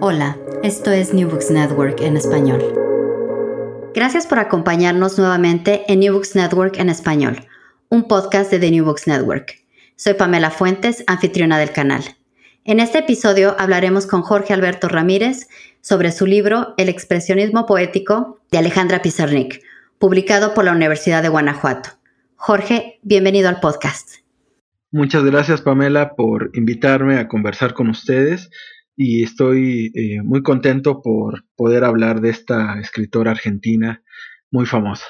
Hola, esto es New Books Network en español. Gracias por acompañarnos nuevamente en New Books Network en español, un podcast de The New Books Network. Soy Pamela Fuentes, anfitriona del canal. En este episodio hablaremos con Jorge Alberto Ramírez sobre su libro El expresionismo poético de Alejandra Pizarnik, publicado por la Universidad de Guanajuato. Jorge, bienvenido al podcast. Muchas gracias Pamela por invitarme a conversar con ustedes y estoy eh, muy contento por poder hablar de esta escritora argentina muy famosa.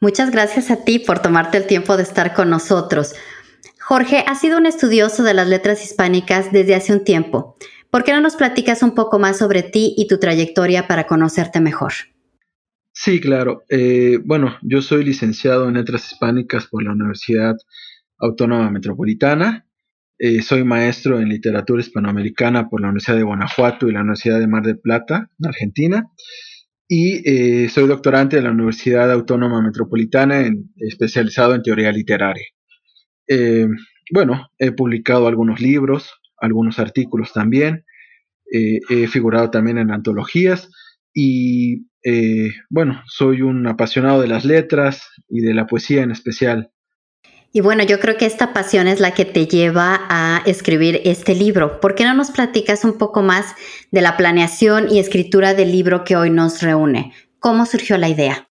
Muchas gracias a ti por tomarte el tiempo de estar con nosotros. Jorge, has sido un estudioso de las letras hispánicas desde hace un tiempo. ¿Por qué no nos platicas un poco más sobre ti y tu trayectoria para conocerte mejor? Sí, claro. Eh, bueno, yo soy licenciado en letras hispánicas por la Universidad Autónoma Metropolitana eh, soy maestro en literatura hispanoamericana por la Universidad de Guanajuato y la Universidad de Mar del Plata, en Argentina. Y eh, soy doctorante de la Universidad Autónoma Metropolitana, especializado en teoría literaria. Eh, bueno, he publicado algunos libros, algunos artículos también. he figurado también en antologías. Y bueno, soy un apasionado de las letras y de la poesía en especial. Y bueno, yo creo que esta pasión es la que te lleva a escribir este libro. ¿Por qué no nos platicas un poco más de la planeación y escritura del libro que hoy nos reúne? ¿Cómo surgió la idea?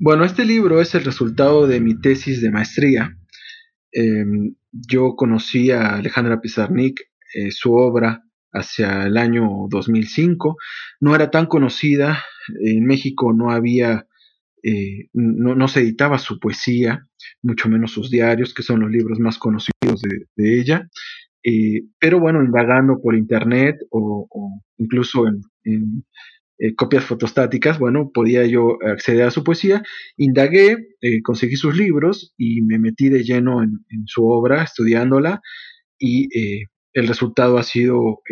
Bueno, este libro es el resultado de mi tesis de maestría. Em, yo conocí a Alejandra Pizarnik, eh, su obra hacia el año 2005. No era tan conocida, en México no había eh, no, se editaba su poesía, mucho menos sus diarios, que son los libros más conocidos de, ella. Eh, pero bueno, indagando por internet o, incluso en, eh, copias fotostáticas, bueno, podía yo acceder a su poesía. Indagué, conseguí sus libros y me metí de lleno en, su obra, estudiándola y el resultado ha sido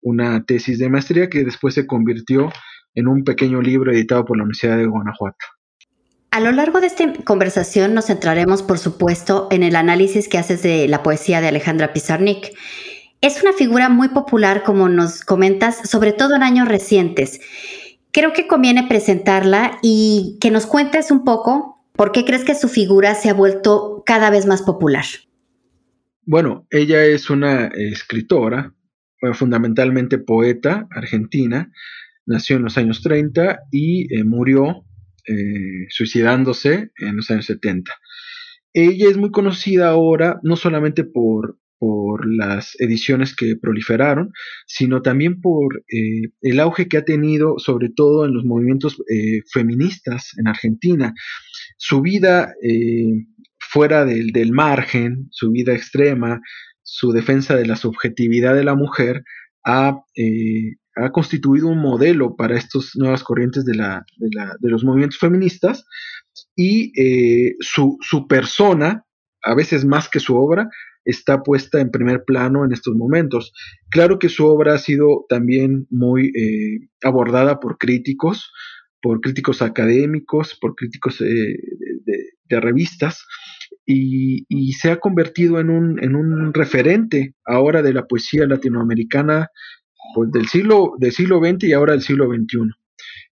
una tesis de maestría que después se convirtió en un pequeño libro editado por la Universidad de Guanajuato. A lo largo de esta conversación nos centraremos, por supuesto, en el análisis que haces de la poesía de Alejandra Pizarnik. Es una figura muy popular, como nos comentas, sobre todo en años recientes. Creo que conviene presentarla y que nos cuentes un poco por qué crees que su figura se ha vuelto cada vez más popular. Bueno, ella es una escritora, fundamentalmente poeta argentina, nació en los años 30 y eh, murió eh, suicidándose en los años 70. Ella es muy conocida ahora no solamente por, por las ediciones que proliferaron, sino también por eh, el auge que ha tenido, sobre todo en los movimientos eh, feministas en Argentina. Su vida fuera del, del, margen, su vida extrema, su defensa de la subjetividad de la mujer, ha ha constituido un modelo para estas nuevas corrientes de, la, de, los movimientos feministas y eh, su, persona, a veces más que su obra, está puesta en primer plano en estos momentos. Claro que su obra ha sido también muy eh, abordada por críticos, por críticos académicos, por críticos eh, de, revistas, y, y, se ha convertido en un, en un referente ahora de la poesía latinoamericana pues, del, siglo, del siglo XX y ahora del siglo XXI.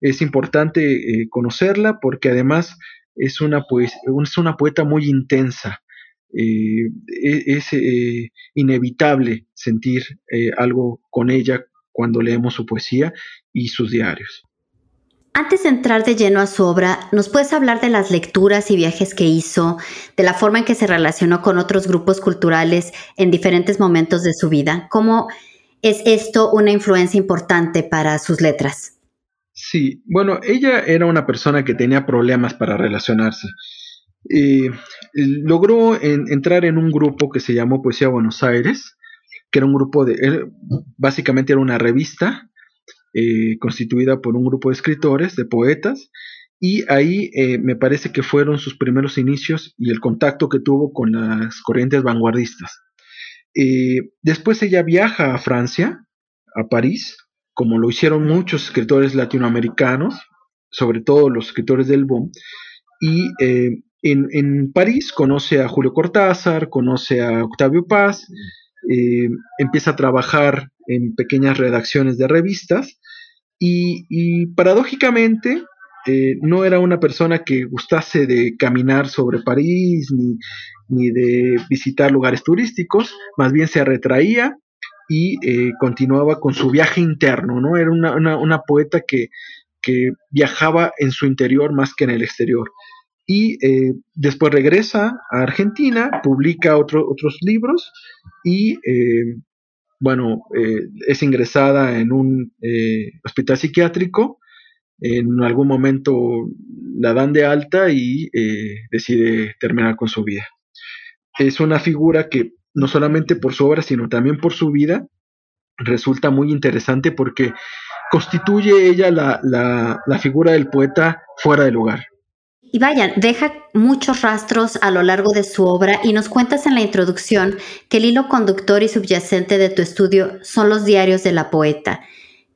Es importante eh, conocerla porque además es una, pues, es una poeta muy intensa. Eh, e, es eh, inevitable sentir algo con ella cuando leemos su poesía y sus diarios. Antes de entrar de lleno a su obra, ¿nos puedes hablar de las lecturas y viajes que hizo, de la forma en que se relacionó con otros grupos culturales en diferentes momentos de su vida? ¿Cómo ¿Es esto una influencia importante para sus letras? Sí, bueno, ella era una persona que tenía problemas para relacionarse. logró entrar en un grupo que se llamó Poesía Buenos Aires, que era un grupo de, básicamente era una revista eh, constituida por un grupo de escritores, de poetas, y ahí eh, me parece que fueron sus primeros inicios y el contacto que tuvo con las corrientes vanguardistas. Eh, después ella viaja a Francia, a París, como lo hicieron muchos escritores latinoamericanos, sobre todo los escritores del boom, y eh, en, París conoce a Julio Cortázar, conoce a Octavio Paz, eh, empieza a trabajar en pequeñas redacciones de revistas y, paradójicamente eh, no era una persona que gustase de caminar sobre París ni, ni de visitar lugares turísticos, más bien se retraía y eh, continuaba con su viaje interno, ¿no? Era una, poeta que, viajaba en su interior más que en el exterior. Y eh, después regresa a Argentina, publica otros libros y, bueno, es ingresada en un hospital psiquiátrico. En algún momento la dan de alta y decide terminar con su vida. Es una figura que no solamente por su obra, sino también por su vida, resulta muy interesante porque constituye ella la, figura del poeta fuera de lugar. Y vaya, deja muchos rastros a lo largo de su obra y nos cuentas en la introducción que el hilo conductor y subyacente de tu estudio son los diarios de la poeta.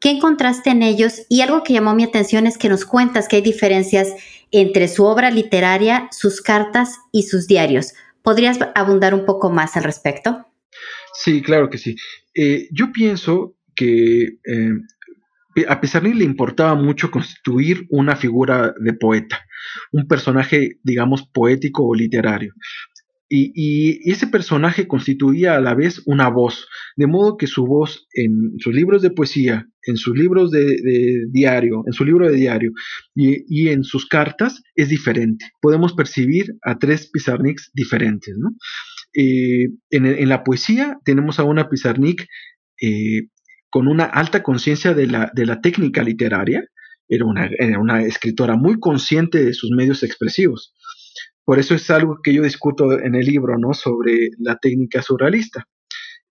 ¿Qué encontraste en ellos? Y algo que llamó mi atención es que nos cuentas que hay diferencias entre su obra literaria, sus cartas y sus diarios. ¿Podrías abundar un poco más al respecto? Sí, claro que sí. Eh, yo pienso que eh, a Pizarnik le importaba mucho constituir una figura de poeta, un personaje, digamos, poético o literario. Y, ese personaje constituía a la vez una voz, de modo que su voz en sus libros de poesía, en sus libros de, diario, en su libro de diario y, en sus cartas es diferente. Podemos percibir a tres Pizarniks diferentes. Eh, en, la poesía tenemos a una Pizarnik eh, con una alta conciencia de la, técnica literaria, era una escritora muy consciente de sus medios expresivos. Por eso es algo que yo discuto en el libro, ¿no? Sobre la técnica surrealista.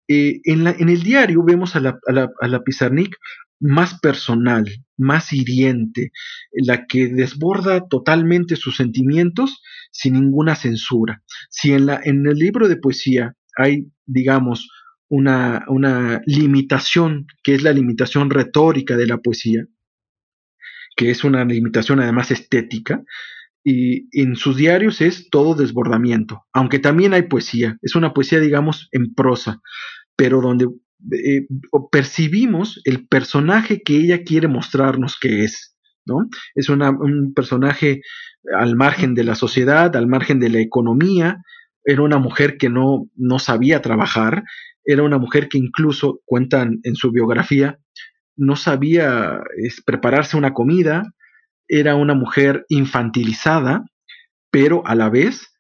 Eh, en, el diario vemos a la, a, Pizarnik más personal, más hiriente, la que desborda totalmente sus sentimientos sin ninguna censura. Si en, la, en el libro de poesía hay, digamos, una, una limitación, que es la limitación retórica de la poesía, que es una limitación además estética, y en sus diarios es todo desbordamiento, aunque también hay poesía, es una poesía, digamos, en prosa, pero donde eh, percibimos el personaje que ella quiere mostrarnos que es, ¿no? Es un personaje al margen de la sociedad, al margen de la economía, era una mujer que no, no sabía trabajar, era una mujer que incluso, cuentan en su biografía, no sabía prepararse una comida, era una mujer infantilizada, pero a la vez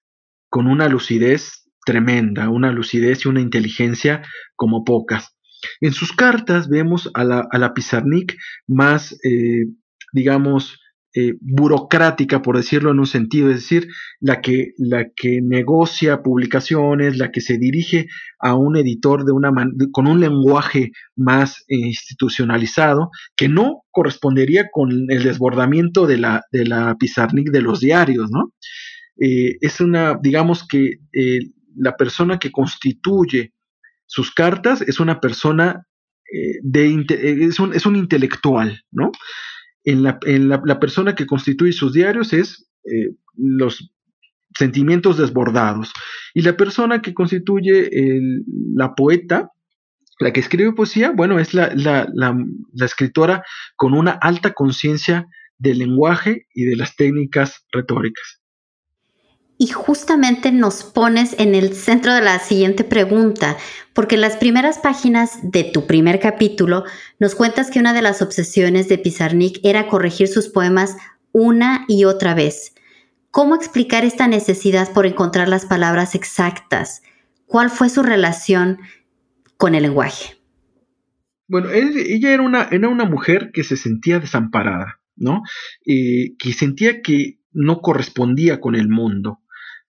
con una lucidez tremenda, una lucidez y una inteligencia como pocas. En sus cartas vemos a la, a la Pizarnik más, eh, digamos, eh, burocrática, por decirlo en un sentido, es decir, la que, la que negocia publicaciones, la que se dirige a un editor de una con un lenguaje más eh, institucionalizado, que no correspondería con el desbordamiento de la, de la Pizarnik de los diarios, ¿no? Eh, es una, digamos que la persona que constituye sus cartas es una persona de, es un, es un intelectual, ¿no? En la, persona que constituye sus diarios es eh, los sentimientos desbordados. Y la persona que constituye la poeta, la que escribe poesía, bueno, es la, la escritora con una alta conciencia del lenguaje y de las técnicas retóricas. Y justamente nos pones en el centro de la siguiente pregunta, porque en las primeras páginas de tu primer capítulo nos cuentas que una de las obsesiones de Pizarnik era corregir sus poemas una y otra vez. ¿Cómo explicar esta necesidad por encontrar las palabras exactas? ¿Cuál fue su relación con el lenguaje? Bueno, ella era una, era una mujer que se sentía desamparada, ¿no? Eh, que sentía que no correspondía con el mundo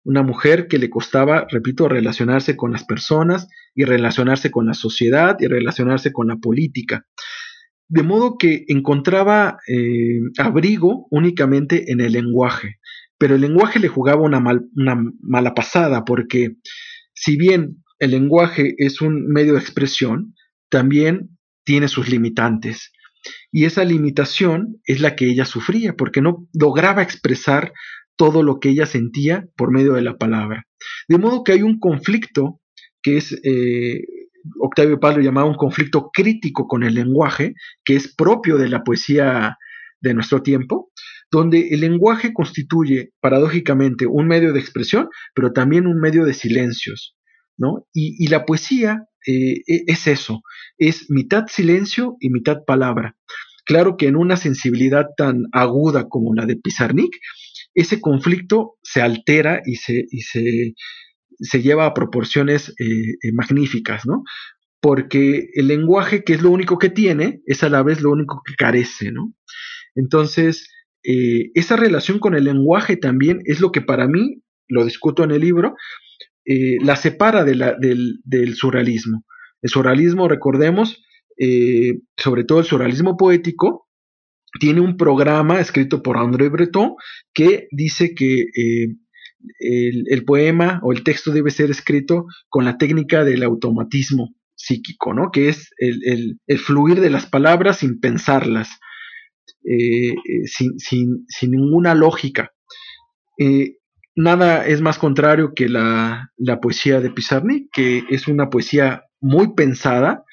una mujer que le costaba, repito, relacionarse con las personas y relacionarse con la sociedad y relacionarse con la política. De modo que encontraba eh, abrigo únicamente en el lenguaje, pero el lenguaje le jugaba una, una mala pasada porque si bien el lenguaje es un medio de expresión, también tiene sus limitantes. Y esa limitación es la que ella sufría, porque no lograba expresar todo lo que ella sentía por medio de la palabra. De modo que hay un conflicto que es eh, Octavio Paz lo llamaba un conflicto crítico con el lenguaje, que es propio de la poesía de nuestro tiempo, donde el lenguaje constituye paradójicamente un medio de expresión, pero también un medio de silencios, ¿no? Y, la poesía eh, e, es eso, es mitad silencio y mitad palabra. Claro que en una sensibilidad tan aguda como la de Pizarnik, ese conflicto se altera y se, se, lleva a proporciones eh, eh, magníficas, ¿no? Porque el lenguaje, que es lo único que tiene, es a la vez lo único que carece, ¿no? Entonces, eh, esa relación con el lenguaje también es lo que para mí, lo discuto en el libro, la separa del, del, surrealismo. El surrealismo, recordemos, sobre todo el surrealismo poético, tiene un programa escrito por André Breton que dice que eh, el, poema o el texto debe ser escrito con la técnica del automatismo psíquico, ¿no? Que es el, fluir de las palabras sin pensarlas, eh, eh, sin, ninguna lógica. nada es más contrario que la, poesía de Pizarnik, que es una poesía muy pensada,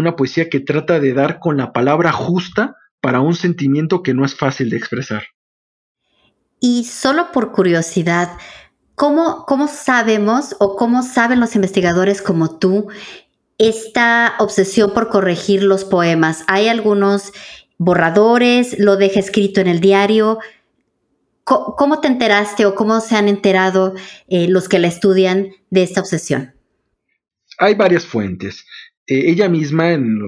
una poesía que trata de dar con la palabra justa para un sentimiento que no es fácil de expresar. Y solo por curiosidad, ¿cómo, cómo sabemos o cómo saben los investigadores como tú esta obsesión por corregir los poemas? ¿Hay algunos borradores? ¿Lo deja escrito en el diario? ¿Cómo te enteraste o cómo se han enterado eh, los que la estudian de esta obsesión? Hay varias fuentes. Eh, ella misma en,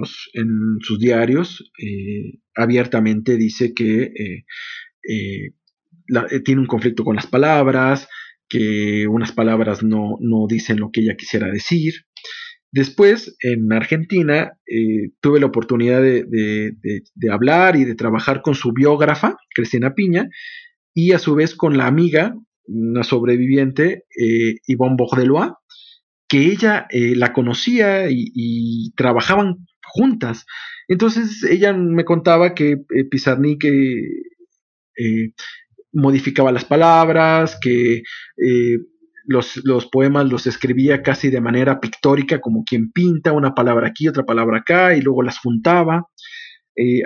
sus diarios eh, abiertamente dice que eh, tiene un conflicto con las palabras, que unas palabras no, dicen lo que ella quisiera decir. Después, en Argentina, tuve la oportunidad de, hablar y de trabajar con su biógrafa, Cristina Piña, y a su vez con la amiga, una sobreviviente, Yvonne Bordelois, que ella eh, la conocía y, trabajaban juntas. Entonces ella me contaba que eh, Pizarnik eh, modificaba las palabras, que los, poemas los escribía casi de manera pictórica, como quien pinta una palabra aquí, otra palabra acá, y luego las juntaba.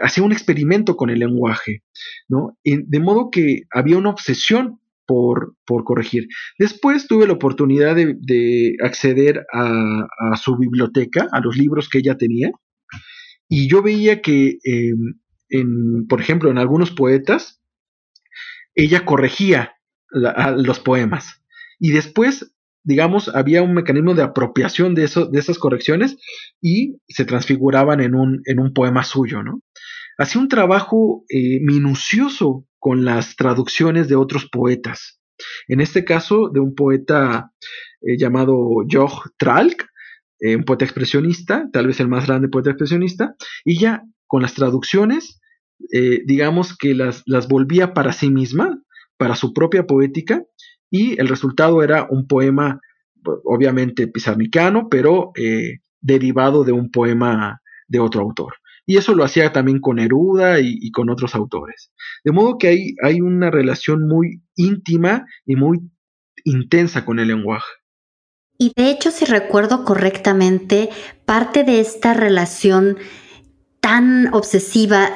hacía un experimento con el lenguaje, ¿no? de modo que había una obsesión por, corregir. Después tuve la oportunidad de, acceder a, su biblioteca, a los libros que ella tenía, y yo veía que, em, por ejemplo, en algunos poetas, ella corregía los poemas. Y después, digamos, había un mecanismo de apropiación de, eso, de esas correcciones y se transfiguraban en un, en un poema suyo, ¿no? Hacía un trabajo eh, minucioso con las traducciones de otros poetas. En este caso, de un poeta eh, llamado Joch Tralk, eh, un poeta expresionista, tal vez el más grande poeta expresionista, y ya con las traducciones, eh, digamos que las, las volvía para sí misma, para su propia poética, y el resultado era un poema, obviamente pizarnicano, pero derivado de un poema de otro autor. Y eso lo hacía también con Neruda y, con otros autores. De modo que hay, hay una relación muy íntima y muy intensa con el lenguaje. Y de hecho, si recuerdo correctamente, parte de esta relación tan obsesiva,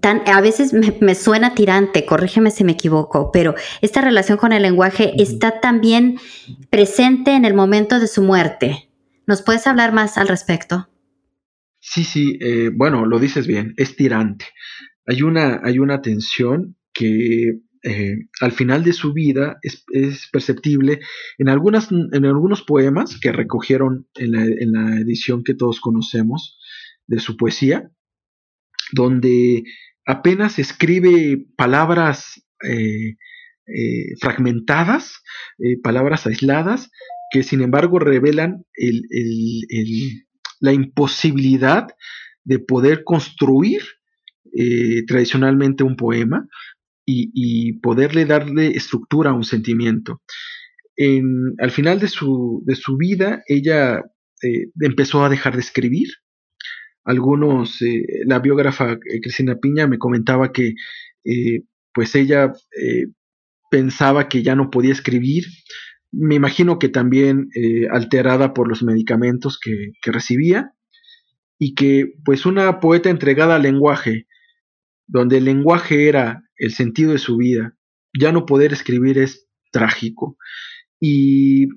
tan, a veces me, suena tirante, corrígeme si me equivoco, pero esta relación con el lenguaje está también presente en el momento de su muerte. ¿Nos puedes hablar más al respecto? Sí, sí, eh, bueno, lo dices bien, es tirante. Hay una, hay una tensión que eh, al final de su vida es, perceptible en, algunas, en algunos poemas que recogieron en la, edición que todos conocemos de su poesía, donde apenas escribe palabras eh, fragmentadas, palabras aisladas, que sin embargo revelan el, la imposibilidad de poder construir eh, tradicionalmente un poema y, poderle darle estructura a un sentimiento. al final de su, vida, ella eh, empezó a dejar de escribir. Algunos, eh, la biógrafa Cristina Piña me comentaba que pues ella pensaba que ya no podía escribir me imagino que también eh, alterada por los medicamentos que, recibía, y que pues una poeta entregada al lenguaje, donde el lenguaje era el sentido de su vida, ya no poder escribir es trágico. Y,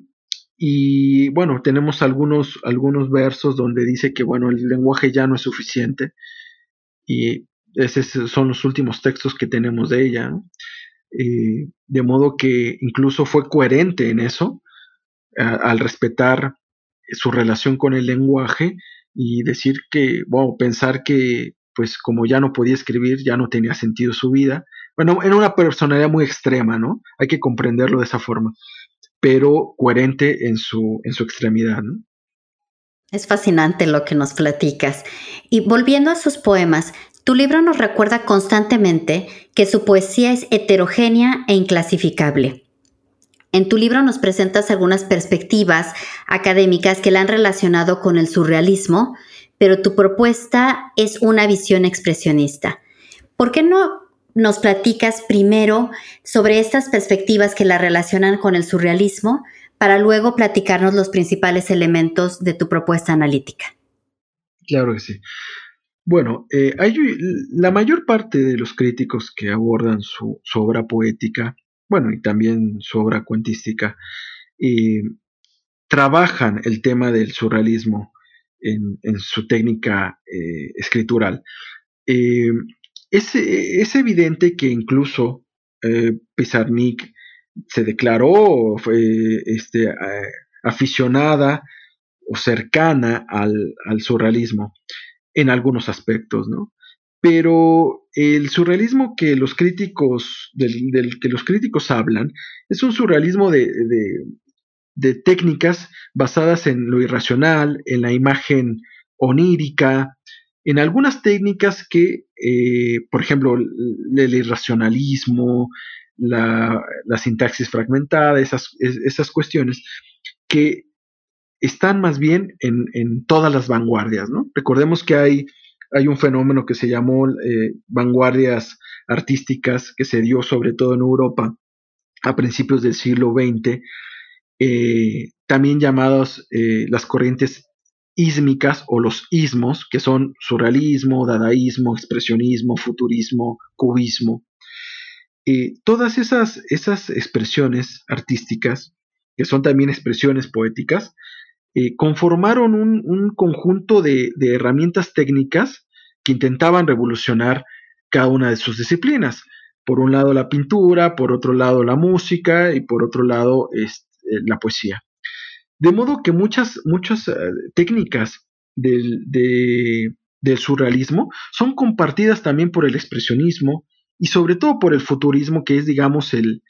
y bueno, tenemos algunos, algunos versos donde dice que bueno, el lenguaje ya no es suficiente, y esos son los últimos textos que tenemos de ella. Eh, de modo que incluso fue coherente en eso, al respetar su relación con el lenguaje y decir que, bueno, pensar que, pues como ya no podía escribir, ya no tenía sentido su vida. Bueno, era una personalidad muy extrema, ¿no? Hay que comprenderlo de esa forma, pero coherente en su, en su extremidad, ¿no? Es fascinante lo que nos platicas. Y volviendo a sus poemas, tu libro nos recuerda constantemente que su poesía es heterogénea e inclasificable. En tu libro nos presentas algunas perspectivas académicas que la han relacionado con el surrealismo, pero tu propuesta es una visión expresionista. ¿Por qué no nos platicas primero sobre estas perspectivas que la relacionan con el surrealismo para luego platicarnos los principales elementos de tu propuesta analítica? Claro que sí. Bueno, eh, la mayor parte de los críticos que abordan su, obra poética, bueno, y también su obra cuentística, eh, trabajan el tema del surrealismo en, su técnica eh, escritural. Es, es, evidente que incluso Pizarnik se declaró este, aficionada o cercana al surrealismo en algunos aspectos, ¿no? Pero el surrealismo que los críticos, del, que los críticos hablan, es un surrealismo de, técnicas basadas en lo irracional, en la imagen onírica, en algunas técnicas que, eh, por ejemplo, el, irracionalismo, la, sintaxis fragmentada, esas, esas cuestiones, que están más bien en, todas las vanguardias, ¿no? Recordemos que hay, hay un fenómeno que se llamó eh, vanguardias artísticas que se dio sobre todo en Europa a principios del siglo XX, eh, también llamados eh, las corrientes ísmicas o los ismos, que son surrealismo, dadaísmo, expresionismo, futurismo, cubismo. todas esas, esas expresiones artísticas, que son también expresiones poéticas, eh, conformaron un, conjunto de, herramientas técnicas que intentaban revolucionar cada una de sus disciplinas. Por un lado la pintura, por otro lado la música y por otro lado eh, la poesía. De modo que muchas, muchas eh, técnicas del, del surrealismo son compartidas también por el expresionismo y sobre todo por el futurismo, que es, digamos, el,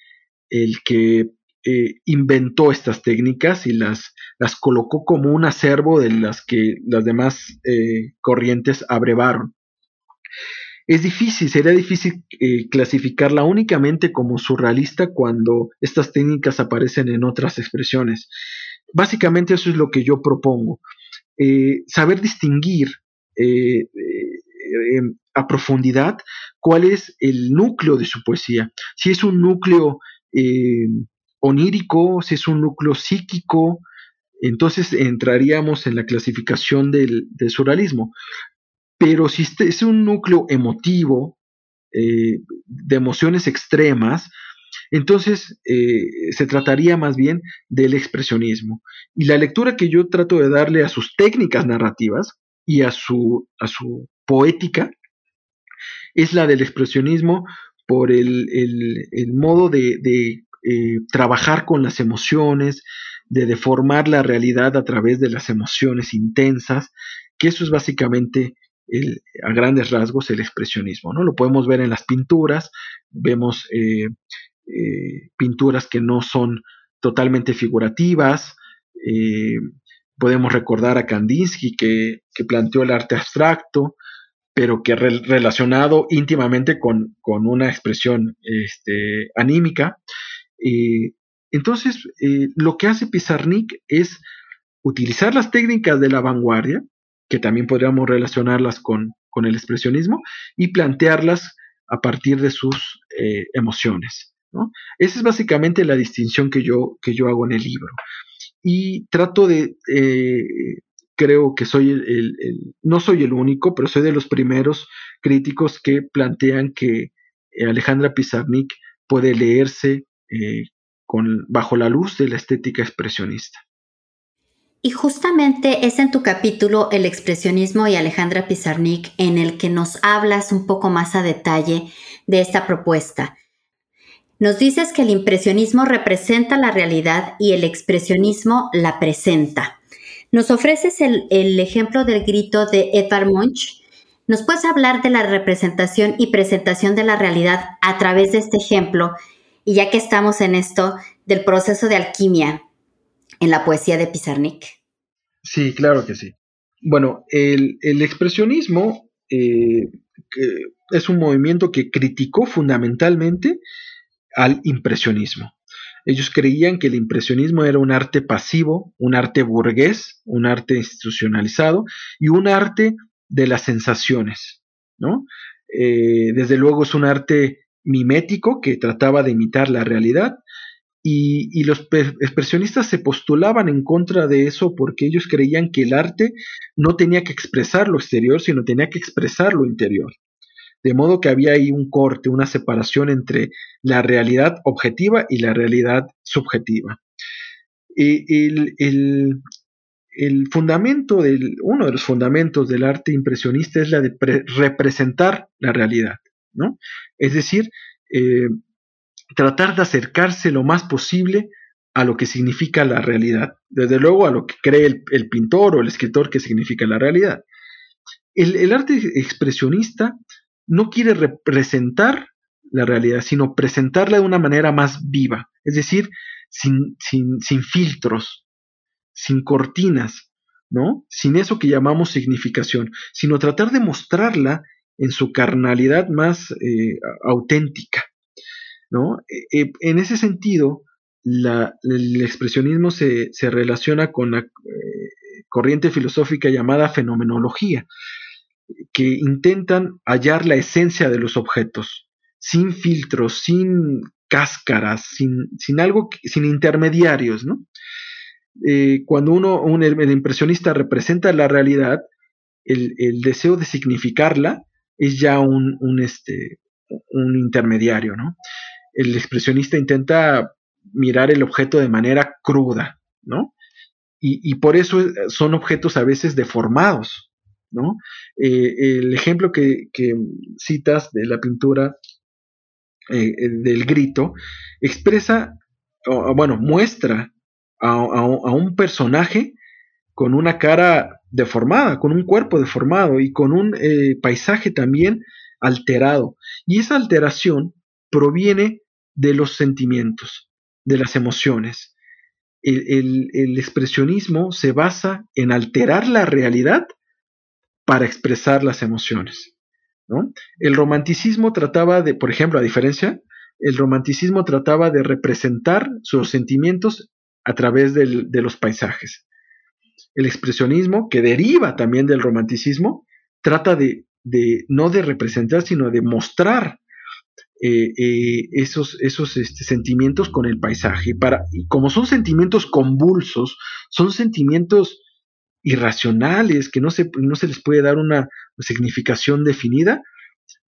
el que eh, inventó estas técnicas y las, las colocó como un acervo de las que las demás eh, corrientes abrevaron. Es difícil, sería difícil eh, clasificarla únicamente como surrealista cuando estas técnicas aparecen en otras expresiones. Básicamente eso es lo que yo propongo. saber distinguir a profundidad cuál es el núcleo de su poesía. Si es un núcleo onírico, si es un núcleo psíquico, entonces entraríamos en la clasificación del, surrealismo. Pero si este es un núcleo emotivo, eh, de emociones extremas, entonces eh, se trataría más bien del expresionismo. Y la lectura que yo trato de darle a sus técnicas narrativas y a su, a su poética es la del expresionismo por el, modo de, eh, trabajar con las emociones, de deformar la realidad a través de las emociones intensas, que eso es básicamente a grandes rasgos el expresionismo. ¿no? Lo podemos ver en las pinturas, vemos eh, eh, pinturas que no son totalmente figurativas, podemos recordar a Kandinsky que, planteó el arte abstracto, pero que relacionado íntimamente con, una expresión este, anímica. Eh, entonces, eh, lo que hace Pizarnik es utilizar las técnicas de la vanguardia, que también podríamos relacionarlas con, el expresionismo, y plantearlas a partir de sus eh, emociones. Esa es básicamente la distinción que yo, que yo hago en el libro. Y trato de, eh, creo que soy el, no soy el único, pero soy de los primeros críticos que plantean que Alejandra Pizarnik puede leerse eh, con, bajo la luz de la estética expresionista. Y justamente es en tu capítulo El expresionismo y Alejandra Pizarnik en el que nos hablas un poco más a detalle de esta propuesta. Nos dices que el impresionismo representa la realidad y el expresionismo la presenta. Nos ofreces el, ejemplo del grito de Edvard Munch. ¿Nos puedes hablar de la representación y presentación de la realidad a través de este ejemplo? Y ya que estamos en esto, del proceso de alquimia en la poesía de Pizarnik. Sí, claro que sí. Bueno, el, expresionismo eh, es un movimiento que criticó fundamentalmente al impresionismo. Ellos creían que el impresionismo era un arte pasivo, un arte burgués, un arte institucionalizado y un arte de las sensaciones. ¿no? Eh, desde luego es un arte mimético que trataba de imitar la realidad y, los expresionistas se postulaban en contra de eso porque ellos creían que el arte no tenía que expresar lo exterior, sino tenía que expresar lo interior. De modo que había ahí un corte, una separación entre la realidad objetiva y la realidad subjetiva. el, el, fundamento del, uno de los fundamentos del arte impresionista es la de representar la realidad, ¿no? Es decir, eh, tratar de acercarse lo más posible a lo que significa la realidad, desde luego a lo que cree el, pintor o el escritor que significa la realidad. El, arte expresionista no quiere representar la realidad, sino presentarla de una manera más viva, es decir, sin, sin, filtros, sin cortinas, ¿no? Sin eso que llamamos significación, sino tratar de mostrarla en su carnalidad más eh, auténtica. E, e, en ese sentido, el expresionismo se, relaciona con la eh, corriente filosófica llamada fenomenología, que intentan hallar la esencia de los objetos, sin filtros, sin cáscaras, sin, algo, sin intermediarios, eh, cuando uno, el, impresionista representa la realidad, el, deseo de significarla es ya un, un, este, un intermediario, ¿no? el expresionista intenta mirar el objeto de manera cruda, ¿no? Y, por eso eh, son objetos a veces deformados, ¿no? Eh, el ejemplo que, citas de la pintura eh, del grito expresa, bueno, muestra a, un personaje con una cara deformada, con un cuerpo deformado y con un paisaje también alterado. Y esa alteración proviene de los sentimientos, de las emociones. El, expresionismo se basa en alterar la realidad para expresar las emociones. El romanticismo trataba de, por ejemplo, a diferencia, el romanticismo trataba de representar sus sentimientos a través de los paisajes. El expresionismo, que deriva también del romanticismo, trata de, no de representar, sino de mostrar eh, eh, esos, esos este, sentimientos con el paisaje. Para, y como son sentimientos convulsos, son sentimientos irracionales, que no se, no se les puede dar una significación definida,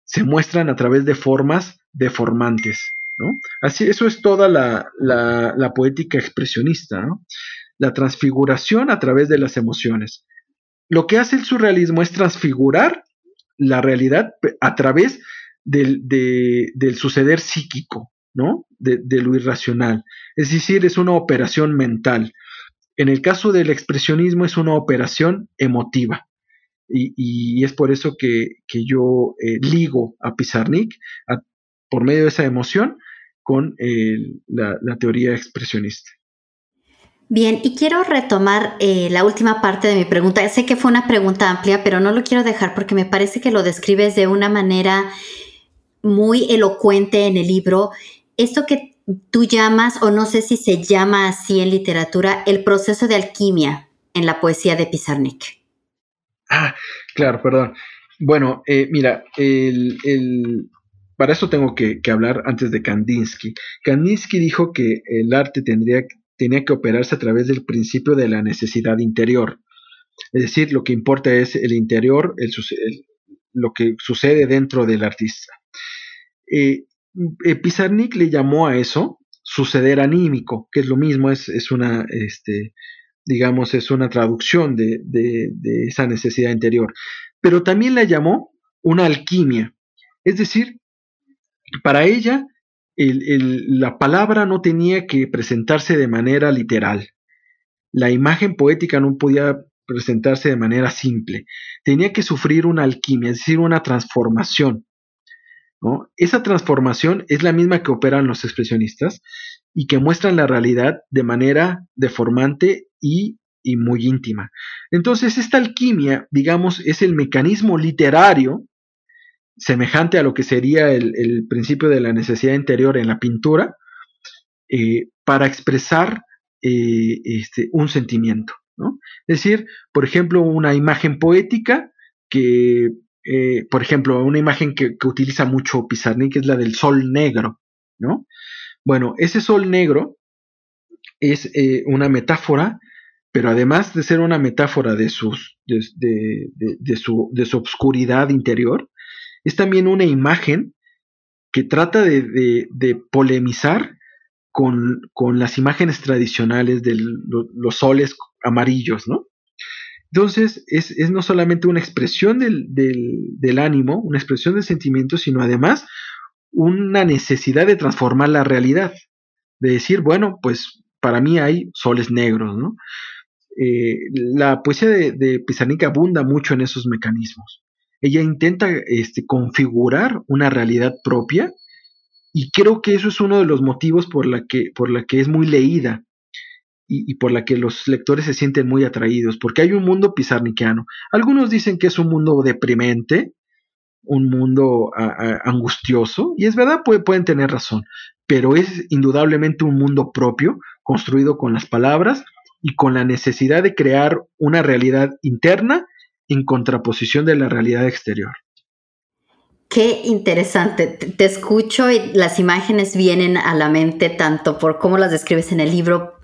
se muestran a través de formas deformantes. ¿no? Así, eso es toda la, la, poética expresionista, ¿no? La transfiguración a través de las emociones. Lo que hace el surrealismo es transfigurar la realidad a través del, suceder psíquico, ¿no? De, lo irracional. Es decir, es una operación mental. En el caso del expresionismo es una operación emotiva. Y, es por eso que, yo eh, ligo a Pizarnik por medio de esa emoción con la, teoría expresionista. Bien, y quiero retomar eh, la última parte de mi pregunta. Sé que fue una pregunta amplia, pero no lo quiero dejar porque me parece que lo describes de una manera muy elocuente en el libro, esto que tú llamas, o no sé si se llama así en literatura, el proceso de alquimia en la poesía de Pizarnik. Ah, claro, perdón. Bueno, eh, mira, el, para eso tengo que, hablar antes de Kandinsky. Kandinsky dijo que el arte tendría, tenía que operarse a través del principio de la necesidad interior. Es decir, lo que importa es el interior, lo que sucede dentro del artista. Eh, eh, Pizarnik le llamó a eso suceder anímico, que es lo mismo, es, una, este, digamos, es una traducción de, esa necesidad interior. Pero también la llamó una alquimia, es decir, para ella la palabra no tenía que presentarse de manera literal. La imagen poética no podía presentarse de manera simple. Tenía que sufrir una alquimia, es decir, una transformación. Esa transformación es la misma que operan los expresionistas y que muestran la realidad de manera deformante y, muy íntima. Entonces, esta alquimia, digamos, es el mecanismo literario semejante a lo que sería el, principio de la necesidad interior en la pintura, eh, para expresar eh, este, un sentimiento. Es decir, por ejemplo, una imagen poética que eh, por ejemplo, una imagen que, utiliza mucho Pizarnik es la del sol negro, ¿no? Bueno, ese sol negro es una metáfora, pero además de ser una metáfora de, sus, de, su, de su obscuridad interior, es también una imagen que trata de, polemizar con, las imágenes tradicionales de los soles amarillos, ¿no? Entonces, es, no solamente una expresión del, ánimo, una expresión del sentimiento, sino además una necesidad de transformar la realidad. De decir, bueno, pues para mí hay soles negros. Eh, la poesía de, de abunda mucho en esos mecanismos. Ella intenta este, configurar una realidad propia y creo que eso es uno de los motivos por la que, por la que es muy leída y, por la que los lectores se sienten muy atraídos, porque hay un mundo pizarniquiano. Algunos dicen que es un mundo deprimente, un mundo angustioso, y es verdad, pueden tener razón, pero es indudablemente un mundo propio, construido con las palabras y con la necesidad de crear una realidad interna en contraposición de la realidad exterior. Qué interesante. Te escucho y las imágenes vienen a la mente tanto por cómo las describes en el libro,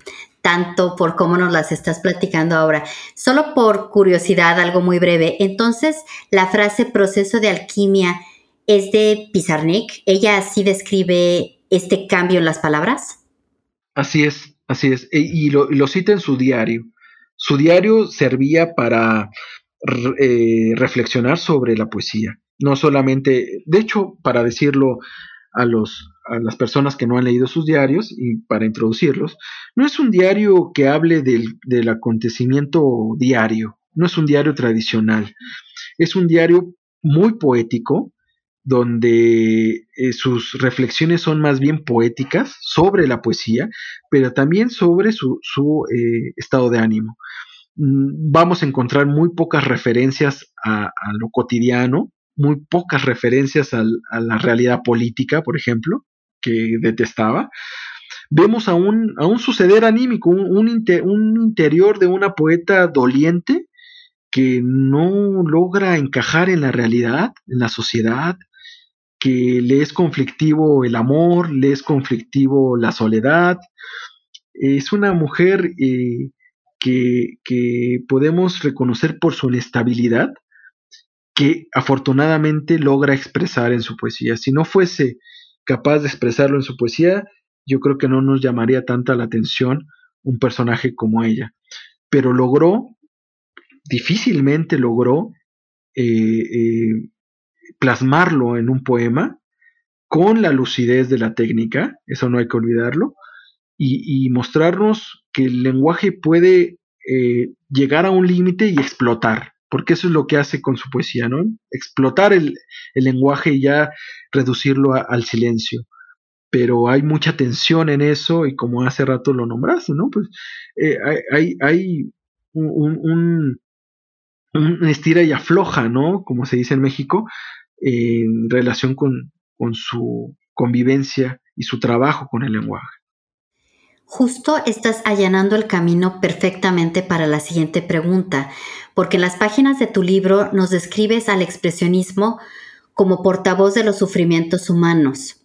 tanto por cómo nos las estás platicando ahora. Solo por curiosidad, algo muy breve. Entonces, la frase proceso de alquimia es de Pizarnik. ¿Ella así describe este cambio en las palabras? Así es, así es. E, y lo, cita en su diario. Su diario servía para eh, reflexionar sobre la poesía. No solamente, de hecho, para decirlo a, los, a las personas que no han leído sus diarios y para introducirlos, no es un diario que hable del, del acontecimiento diario, no es un diario tradicional, es un diario muy poético, donde eh, sus reflexiones son más bien poéticas sobre la poesía, pero también sobre su, su eh, estado de ánimo. Mm, vamos a encontrar muy pocas referencias a, lo cotidiano, muy pocas referencias a la realidad política, por ejemplo, que detestaba. Vemos a un, a un suceder anímico, un, interior de una poeta doliente que no logra encajar en la realidad, en la sociedad, que le es conflictivo el amor, le es conflictivo la soledad. Es una mujer eh, que, podemos reconocer por su inestabilidad, que afortunadamente logra expresar en su poesía. Si no fuese capaz de expresarlo en su poesía, yo creo que no nos llamaría tanta la atención un personaje como ella. Pero logró, difícilmente logró eh, eh, plasmarlo en un poema con la lucidez de la técnica, eso no hay que olvidarlo, y, mostrarnos que el lenguaje puede eh, llegar a un límite y explotar porque eso es lo que hace con su poesía, ¿no? Explotar el, lenguaje y ya reducirlo al silencio. Pero hay mucha tensión en eso y como hace rato lo nombraste, ¿no? Pues eh, hay, hay un, estira y afloja, ¿no? Como se dice en México, en relación con, con su convivencia y su trabajo con el lenguaje. Justo estás allanando el camino perfectamente para la siguiente pregunta, porque en las páginas de tu libro nos describes al expresionismo como portavoz de los sufrimientos humanos.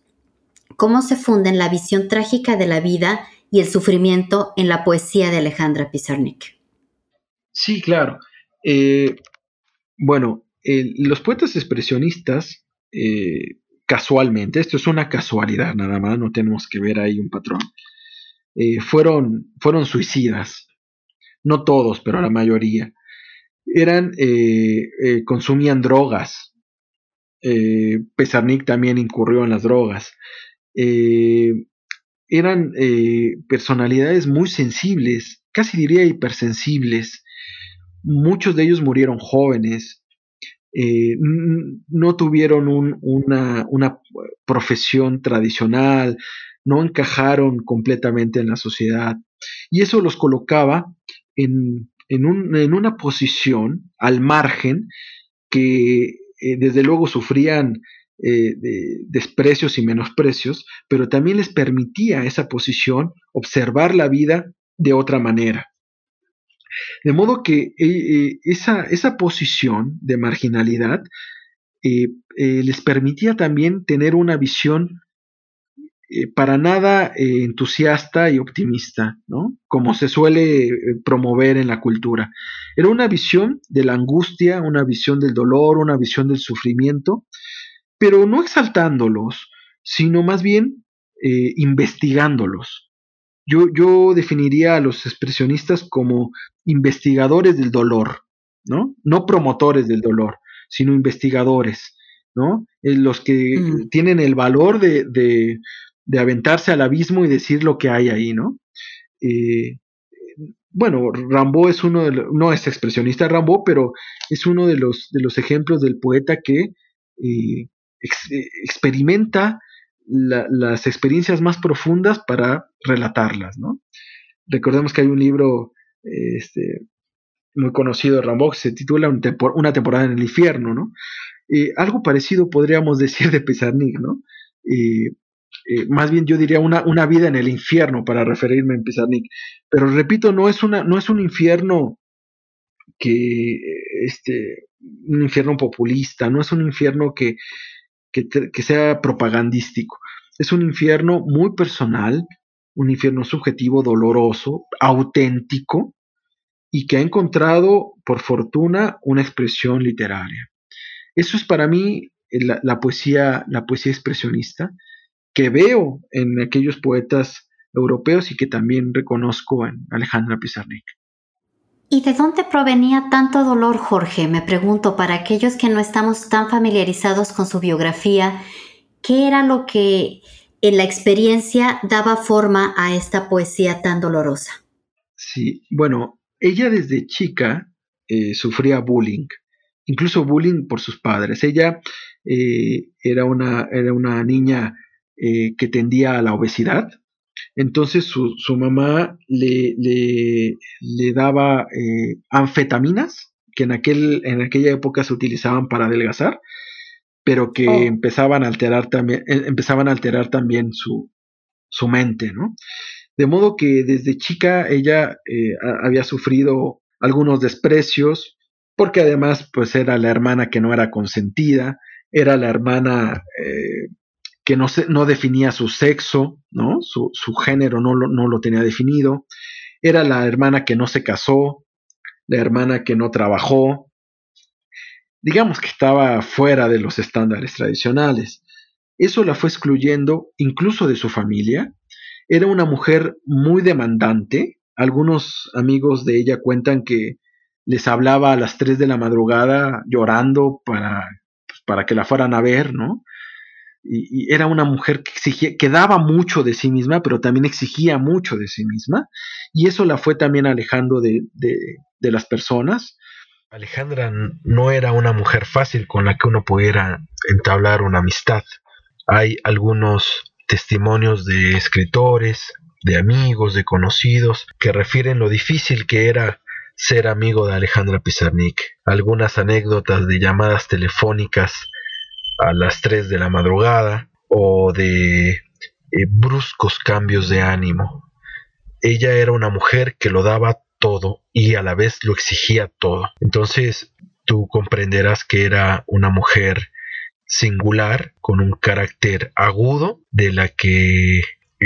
¿Cómo se funden la visión trágica de la vida y el sufrimiento en la poesía de Alejandra Pizarnik? Sí, claro. Eh, bueno, los poetas expresionistas, eh, casualmente, esto es una casualidad nada más, no tenemos que ver ahí un patrón, eh, fueron, fueron suicidas. No todos, pero la mayoría. Eran, consumían drogas. Pesarnik también incurrió en las drogas. eran personalidades muy sensibles, casi diría hipersensibles, muchos de ellos murieron jóvenes, eh, no tuvieron una, profesión tradicional, no encajaron completamente en la sociedad y eso los colocaba en, una posición al margen que eh, desde luego sufrían eh, desprecios y menosprecios, pero también les permitía esa posición observar la vida de otra manera. De modo que eh, esa, esa, posición de marginalidad les permitía también tener una visión para nada entusiasta y optimista, ¿no? Como se suele promover en la cultura. Era una visión de la angustia, una visión del dolor, una visión del sufrimiento, pero no exaltándolos, sino más bien investigándolos, yo, definiría a los expresionistas como investigadores del dolor, ¿no? No promotores del dolor, sino investigadores, ¿no? Eh, los que mm. tienen el valor de, de, aventarse al abismo y decir lo que hay ahí, ¿no? Eh, bueno, Rambo es uno de los, no es expresionista Rambo, pero es uno de los, de los ejemplos del poeta que eh, experimenta las experiencias más profundas para relatarlas, ¿no? Recordemos que hay un libro este, muy conocido de Rambo que se titula Una temporada en el infierno, ¿no? Eh, algo parecido podríamos decir de Pizarnik, ¿no? Eh, eh, más bien yo diría una, una, vida en el infierno para referirme a Pizarnik. Pero repito, no es, una, no es un infierno que, este, un infierno populista, no es un infierno que, que, sea propagandístico. Es un infierno muy personal, un infierno subjetivo, doloroso, auténtico, y que ha encontrado, por fortuna, una expresión literaria. Eso es para mí la, poesía, la poesía expresionista, que veo en aquellos poetas europeos y que también reconozco en Alejandra Pizarnik. ¿Y de dónde provenía tanto dolor, Jorge? Me pregunto, para aquellos que no estamos tan familiarizados con su biografía, ¿qué era lo que en la experiencia daba forma a esta poesía tan dolorosa? Sí, bueno, ella desde chica eh, sufría bullying, incluso bullying por sus padres. Ella eh, era, una, era, una, niña eh, que tendía a la obesidad, entonces su, su mamá le, le, daba eh, anfetaminas, que en, aquel, en aquella época se utilizaban para adelgazar, pero que oh. empezaban, a alterar también, eh, empezaban a alterar también su, su mente, ¿no? De modo que desde chica ella eh, había sufrido algunos desprecios, porque además pues era la hermana que no era consentida, era la hermana que no, se, no definía su sexo, ¿no? Su, género no lo, no lo tenía definido. Era la hermana que no se casó, la hermana que no trabajó. Digamos que estaba fuera de los estándares tradicionales. Eso la fue excluyendo incluso de su familia. Era una mujer muy demandante. Algunos amigos de ella cuentan que les hablaba a las 3 de la madrugada llorando para, pues, para que la fueran a ver, ¿no? Y, era una mujer que exigía, que daba mucho de sí misma, pero también exigía mucho de sí misma, y eso la fue también alejando de, de, las personas. Alejandra no era una mujer fácil con la que uno pudiera entablar una amistad. Hay algunos testimonios de escritores, de amigos, de conocidos, que refieren lo difícil que era ser amigo de Alejandra Pizarnik. Algunas anécdotas de llamadas telefónicas a las 3 de la madrugada o de eh, bruscos cambios de ánimo. Ella era una mujer que lo daba todo y a la vez lo exigía todo. Entonces tú comprenderás que era una mujer singular, con un carácter agudo, de la que eh,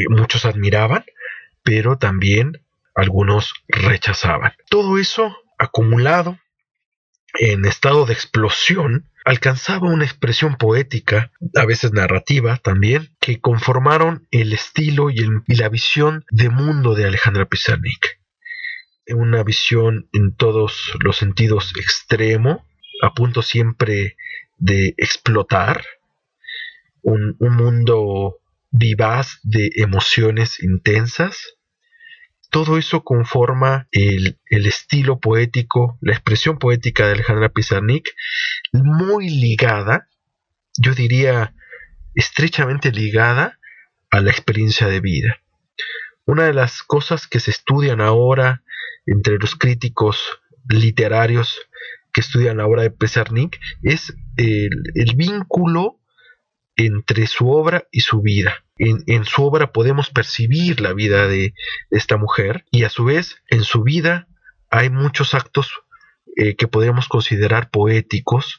muchos admiraban, pero también algunos rechazaban. Todo eso acumulado en estado de explosión alcanzaba una expresión poética, a veces narrativa también, que conformaron el estilo y, la visión de mundo de Alejandra Pizarnik. Una visión en todos los sentidos extremo, a punto siempre de explotar, un mundo vivaz de emociones intensas, todo eso conforma el, estilo poético, la expresión poética de Alejandra Pizarnik, muy ligada, yo diría estrechamente ligada a la experiencia de vida. Una de las cosas que se estudian ahora entre los críticos literarios que estudian la obra de Pizarnik es el, el vínculo entre su obra y su vida en, su obra podemos percibir la vida de, esta mujer y a su vez en su vida hay muchos actos eh, que podemos considerar poéticos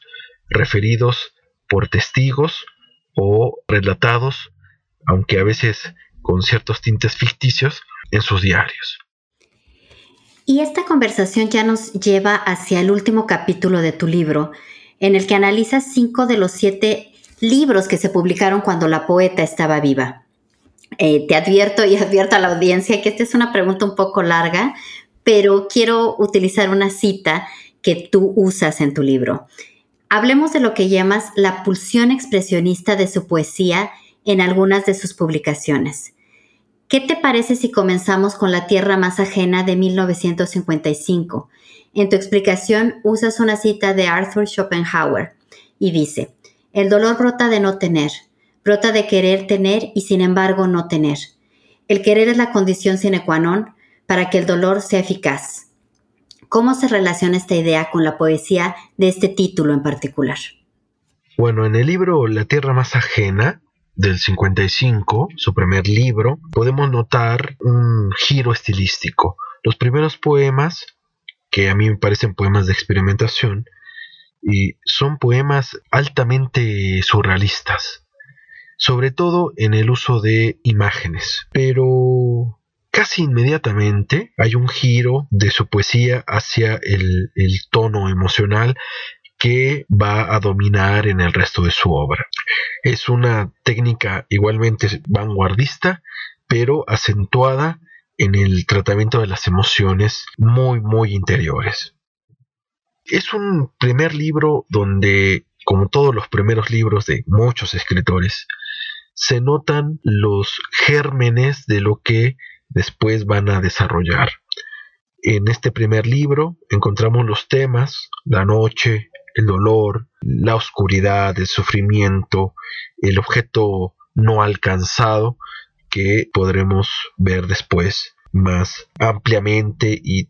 referidos por testigos o relatados, aunque a veces con ciertos tintes ficticios, en sus diarios. Y esta conversación ya nos lleva hacia el último capítulo de tu libro, en el que analizas cinco de los siete libros que se publicaron cuando la poeta estaba viva. Eh, te advierto y advierto a la audiencia que esta es una pregunta un poco larga, pero quiero utilizar una cita que tú usas en tu libro. Hablemos de lo que llamas la pulsión expresionista de su poesía en algunas de sus publicaciones. ¿Qué te parece si comenzamos con La Tierra más ajena de 1955? En tu explicación usas una cita de Arthur Schopenhauer y dice, el dolor brota de no tener, brota de querer tener y sin embargo no tener. El querer es la condición sine qua non para que el dolor sea eficaz. ¿Cómo se relaciona esta idea con la poesía de este título en particular? Bueno, en el libro La Tierra más ajena, del 55, su primer libro, podemos notar un giro estilístico. Los primeros poemas, que a mí me parecen poemas de experimentación, y son poemas altamente surrealistas, sobre todo en el uso de imágenes, pero casi inmediatamente hay un giro de su poesía hacia el, tono emocional que va a dominar en el resto de su obra. Es una técnica igualmente vanguardista, pero acentuada en el tratamiento de las emociones muy, muy interiores. Es un primer libro donde, como todos los primeros libros de muchos escritores, se notan los gérmenes de lo que después van a desarrollar. En este primer libro encontramos los temas, la noche, el dolor, la oscuridad, el sufrimiento, el objeto no alcanzado que podremos ver después más ampliamente y,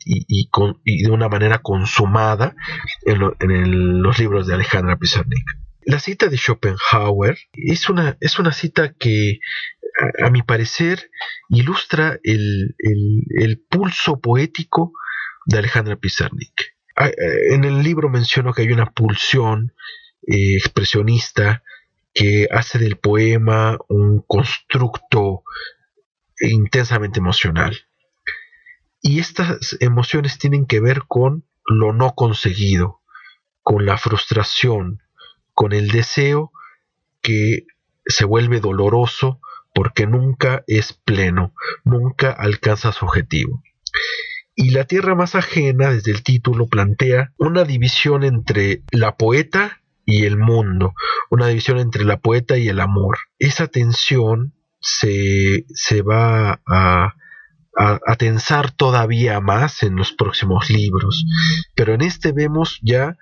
de una manera consumada en, los libros de Alejandra Pizarnik. La cita de Schopenhauer es una, es una cita que, a, mi parecer, ilustra el, pulso poético de Alejandra Pizarnik. Ah, eh, en el libro menciono que hay una pulsión eh, expresionista que hace del poema un constructo intensamente emocional. Y estas emociones tienen que ver con lo no conseguido, con la frustración, con el deseo que se vuelve doloroso porque nunca es pleno, nunca alcanza su objetivo. Y la tierra más ajena, desde el título, plantea una división entre la poeta y el mundo, una división entre la poeta y el amor. Esa tensión se, se va a, a, tensar todavía más en los próximos libros. Pero en este vemos ya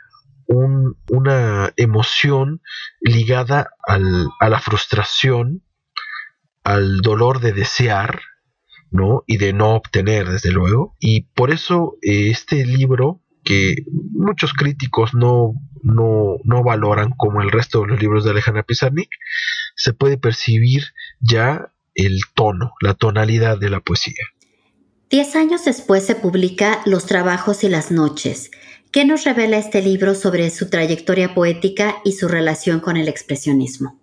una emoción ligada a la frustración, al dolor de desear, ¿no? Y de no obtener, desde luego. Y por eso eh, este libro, que muchos críticos no, no, no, valoran como el resto de los libros de Alejandra Pizarnik, se puede percibir ya el tono, la tonalidad de la poesía. Diez años después se publica Los trabajos y las noches, ¿Qué nos revela este libro sobre su trayectoria poética y su relación con el expresionismo?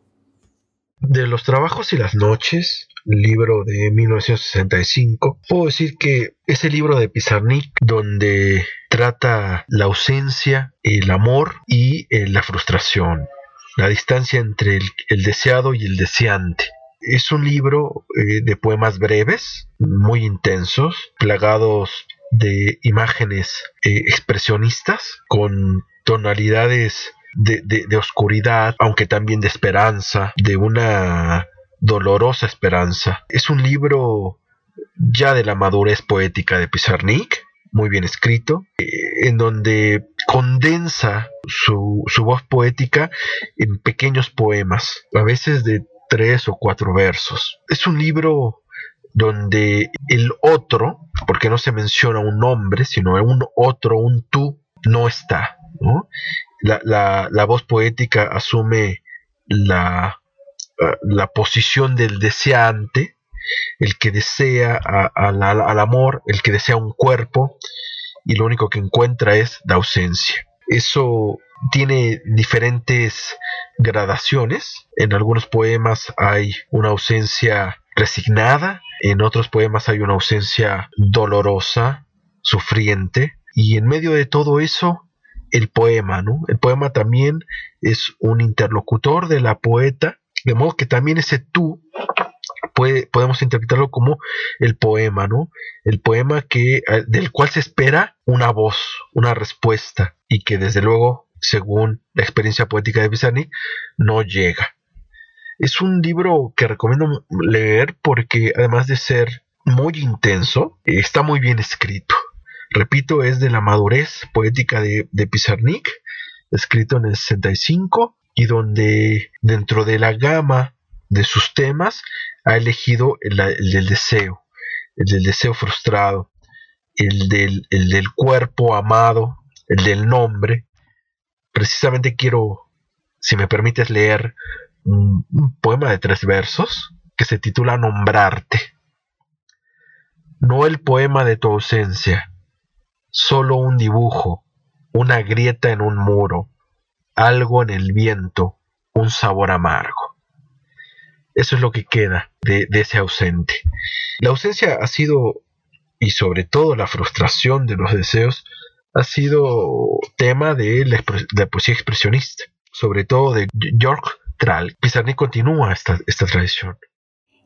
De los trabajos y las noches, libro de 1965, puedo decir que ese libro de Pizarnik donde trata la ausencia, el amor y eh, la frustración, la distancia entre el, deseado y el deseante. Es un libro eh, de poemas breves, muy intensos, plagados de imágenes eh, expresionistas con tonalidades de, oscuridad, aunque también de esperanza, de una dolorosa esperanza. Es un libro ya de la madurez poética de Pizarnik, muy bien escrito, eh, en donde condensa su, su, voz poética en pequeños poemas, a veces de tres o cuatro versos. Es un libro donde el otro, porque no se menciona un nombre, sino un otro, un tú, no está. La, voz poética asume la, eh, la, posición del deseante, el que desea al amor, el que desea un cuerpo, y lo único que encuentra es la ausencia. Eso tiene diferentes gradaciones. En algunos poemas hay una ausencia resignada, en otros poemas hay una ausencia dolorosa, sufriente, y en medio de todo eso, el poema, ¿no? El poema también es un interlocutor de la poeta, de modo que también ese tú podemos interpretarlo como el poema, ¿no? El poema que, del cual se espera una voz, una respuesta, y que desde luego, según la experiencia poética de Pisani, no llega. Es un libro que recomiendo leer porque además de ser muy intenso, está muy bien escrito. Repito, es de la madurez poética de, de Pizarnik, escrito en el 65, y donde dentro de la gama de sus temas ha elegido el, del deseo, el del deseo frustrado, el del, el del cuerpo amado, el del nombre. Precisamente quiero, si me permites leer un, poema de tres versos que se titula Nombrarte. No el poema de tu ausencia, solo un dibujo, una grieta en un muro, algo en el viento, un sabor amargo. Eso es lo que queda de, ese ausente. La ausencia ha sido, y sobre todo la frustración de los deseos, ha sido tema de la, la poesía expresionista, sobre todo de York Pizarnik continúa esta, esta tradición.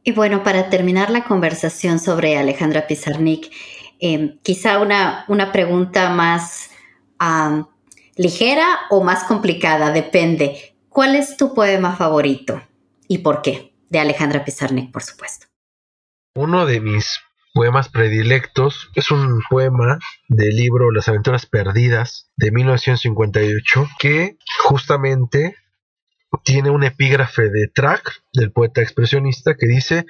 Y bueno, para terminar la conversación sobre Alejandra Pizarnik, em, quizá una, una, pregunta más ligera o más complicada, depende. ¿Cuál es tu poema favorito y por qué? De Alejandra Pizarnik, por supuesto. Uno de mis poemas predilectos es un poema del libro Las aventuras perdidas de 1958 que justamente tiene un epígrafe de Track, del poeta expresionista, que dice,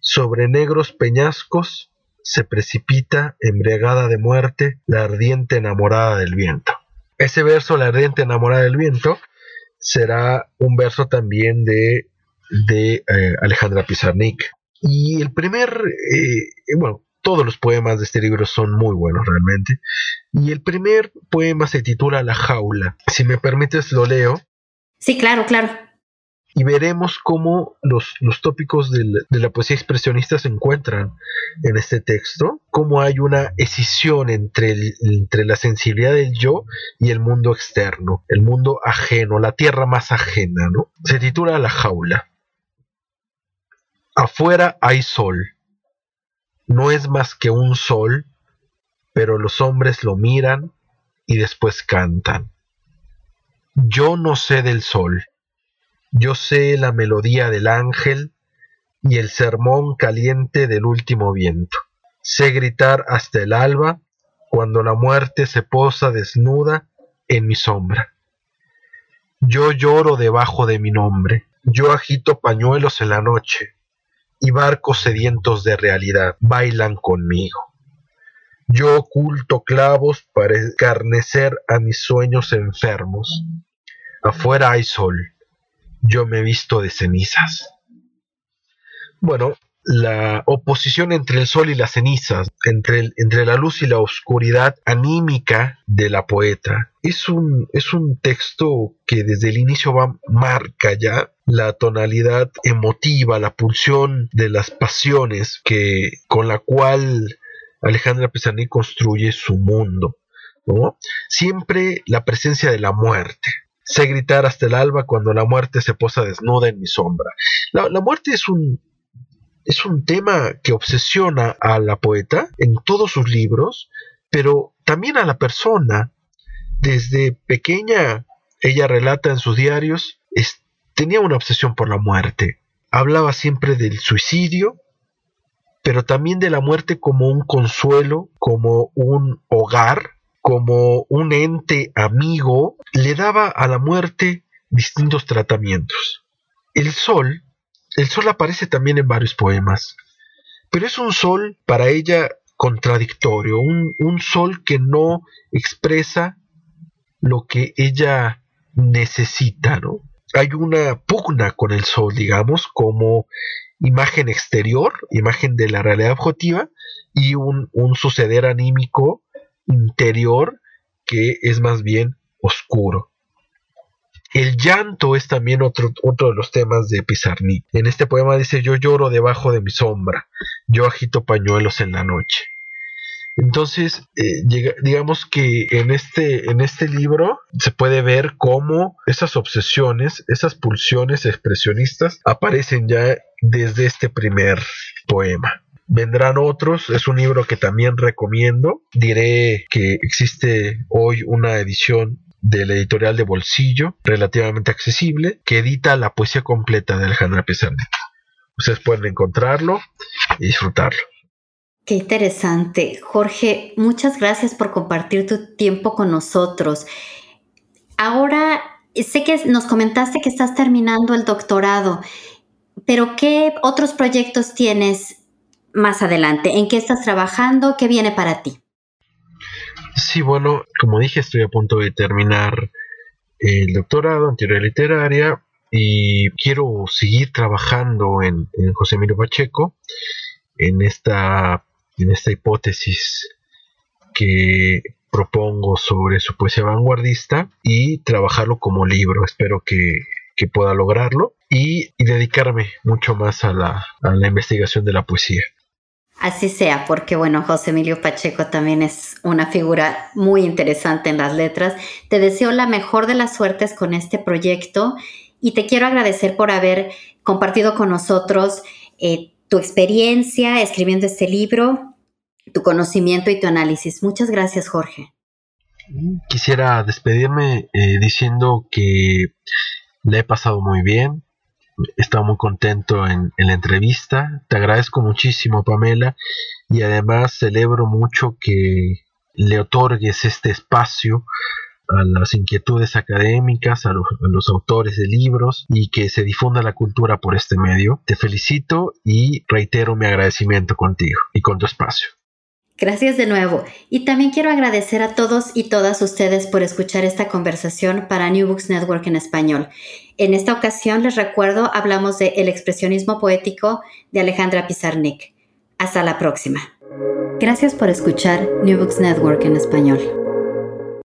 sobre negros peñascos se precipita, embriagada de muerte, la ardiente enamorada del viento. Ese verso, la ardiente enamorada del viento, será un verso también de, de eh, Alejandra Pizarnik. Y el primer, eh, bueno, todos los poemas de este libro son muy buenos realmente. Y el primer poema se titula La jaula. Si me permites lo leo Sí, claro, claro. Y veremos cómo los, tópicos de la, poesía expresionista se encuentran en este texto, cómo hay una escisión entre, entre la sensibilidad del yo y el mundo externo, el mundo ajeno, la tierra más ajena, ¿no? Se titula La jaula. Afuera hay sol. No es más que un sol, pero los hombres lo miran y después cantan. Yo no sé del sol, yo sé la melodía del ángel y el sermón caliente del último viento. Sé gritar hasta el alba cuando la muerte se posa desnuda en mi sombra. Yo lloro debajo de mi nombre, yo agito pañuelos en la noche, y barcos sedientos de realidad bailan conmigo. Yo oculto clavos para escarnecer a mis sueños enfermos. Afuera hay sol. Yo me visto de cenizas. Bueno, la oposición entre el sol y las cenizas, entre, entre la luz y la oscuridad anímica de la poeta. Es un, es un texto que desde el inicio va, marca ya la tonalidad emotiva, la pulsión de las pasiones que, con la cual Alejandra Pizarnik construye su mundo. Siempre la presencia de la muerte. Sé gritar hasta el alba cuando la muerte se posa desnuda en mi sombra. La muerte es un, es un tema que obsesiona a la poeta en todos sus libros, pero también a la persona. Desde pequeña, ella relata en sus diarios, tenía una obsesión por la muerte. Hablaba siempre del suicidio, pero también de la muerte como un consuelo, como un hogar, como un ente amigo, le daba a la muerte distintos tratamientos. El sol, el sol aparece también en varios poemas, pero es un sol para ella contradictorio, un, un sol que no expresa lo que ella necesita, ¿no? Hay una pugna con el sol, digamos, como imagen exterior, imagen de la realidad objetiva, y un, un suceder anímico interior que es más bien oscuro. El llanto es también otro, otro de los temas de Pizarnik. En este poema dice, yo lloro debajo de mi sombra, yo agito pañuelos en la noche. Entonces, eh, digamos que en este, en este libro se puede ver cómo esas obsesiones, esas pulsiones expresionistas aparecen ya desde este primer poema. Vendrán otros, es un libro que también recomiendo. Diré que existe hoy una edición de la editorial de bolsillo relativamente accesible que edita la poesía completa de Alejandra Pizarnik. Ustedes pueden encontrarlo y disfrutarlo. Qué interesante. Jorge, muchas gracias por compartir tu tiempo con nosotros. Ahora, sé que nos comentaste que estás terminando el doctorado, pero ¿qué otros proyectos tienes más adelante? ¿En qué estás trabajando? ¿Qué viene para ti? Sí, bueno, como dije, estoy a punto de terminar el doctorado en teoría literaria y quiero seguir trabajando en, José Emilio Pacheco en esta en esta hipótesis que propongo sobre su poesía vanguardista y trabajarlo como libro. Espero que, pueda lograrlo y, dedicarme mucho más a la, a la investigación de la poesía. Así sea, porque bueno, José Emilio Pacheco también es una figura muy interesante en las letras. Te deseo la mejor de las suertes con este proyecto y te quiero agradecer por haber compartido con nosotros eh, tu experiencia escribiendo este libro, tu conocimiento y tu análisis. Muchas gracias, Jorge. Quisiera despedirme eh, diciendo que le he pasado muy bien. He estado muy contento en, en la entrevista. Te agradezco muchísimo, Pamela. Y además celebro mucho que le otorgues este espacio a las inquietudes académicas, a los, autores de libros y que se difunda la cultura por este medio. Te felicito y reitero mi agradecimiento contigo y con tu espacio. Gracias de nuevo. Y también quiero agradecer a todos y todas ustedes por escuchar esta conversación para New Books Network en español. En esta ocasión, les recuerdo, hablamos de El expresionismo poético de Alejandra Pizarnik. Hasta la próxima. Gracias por escuchar New Books Network en español.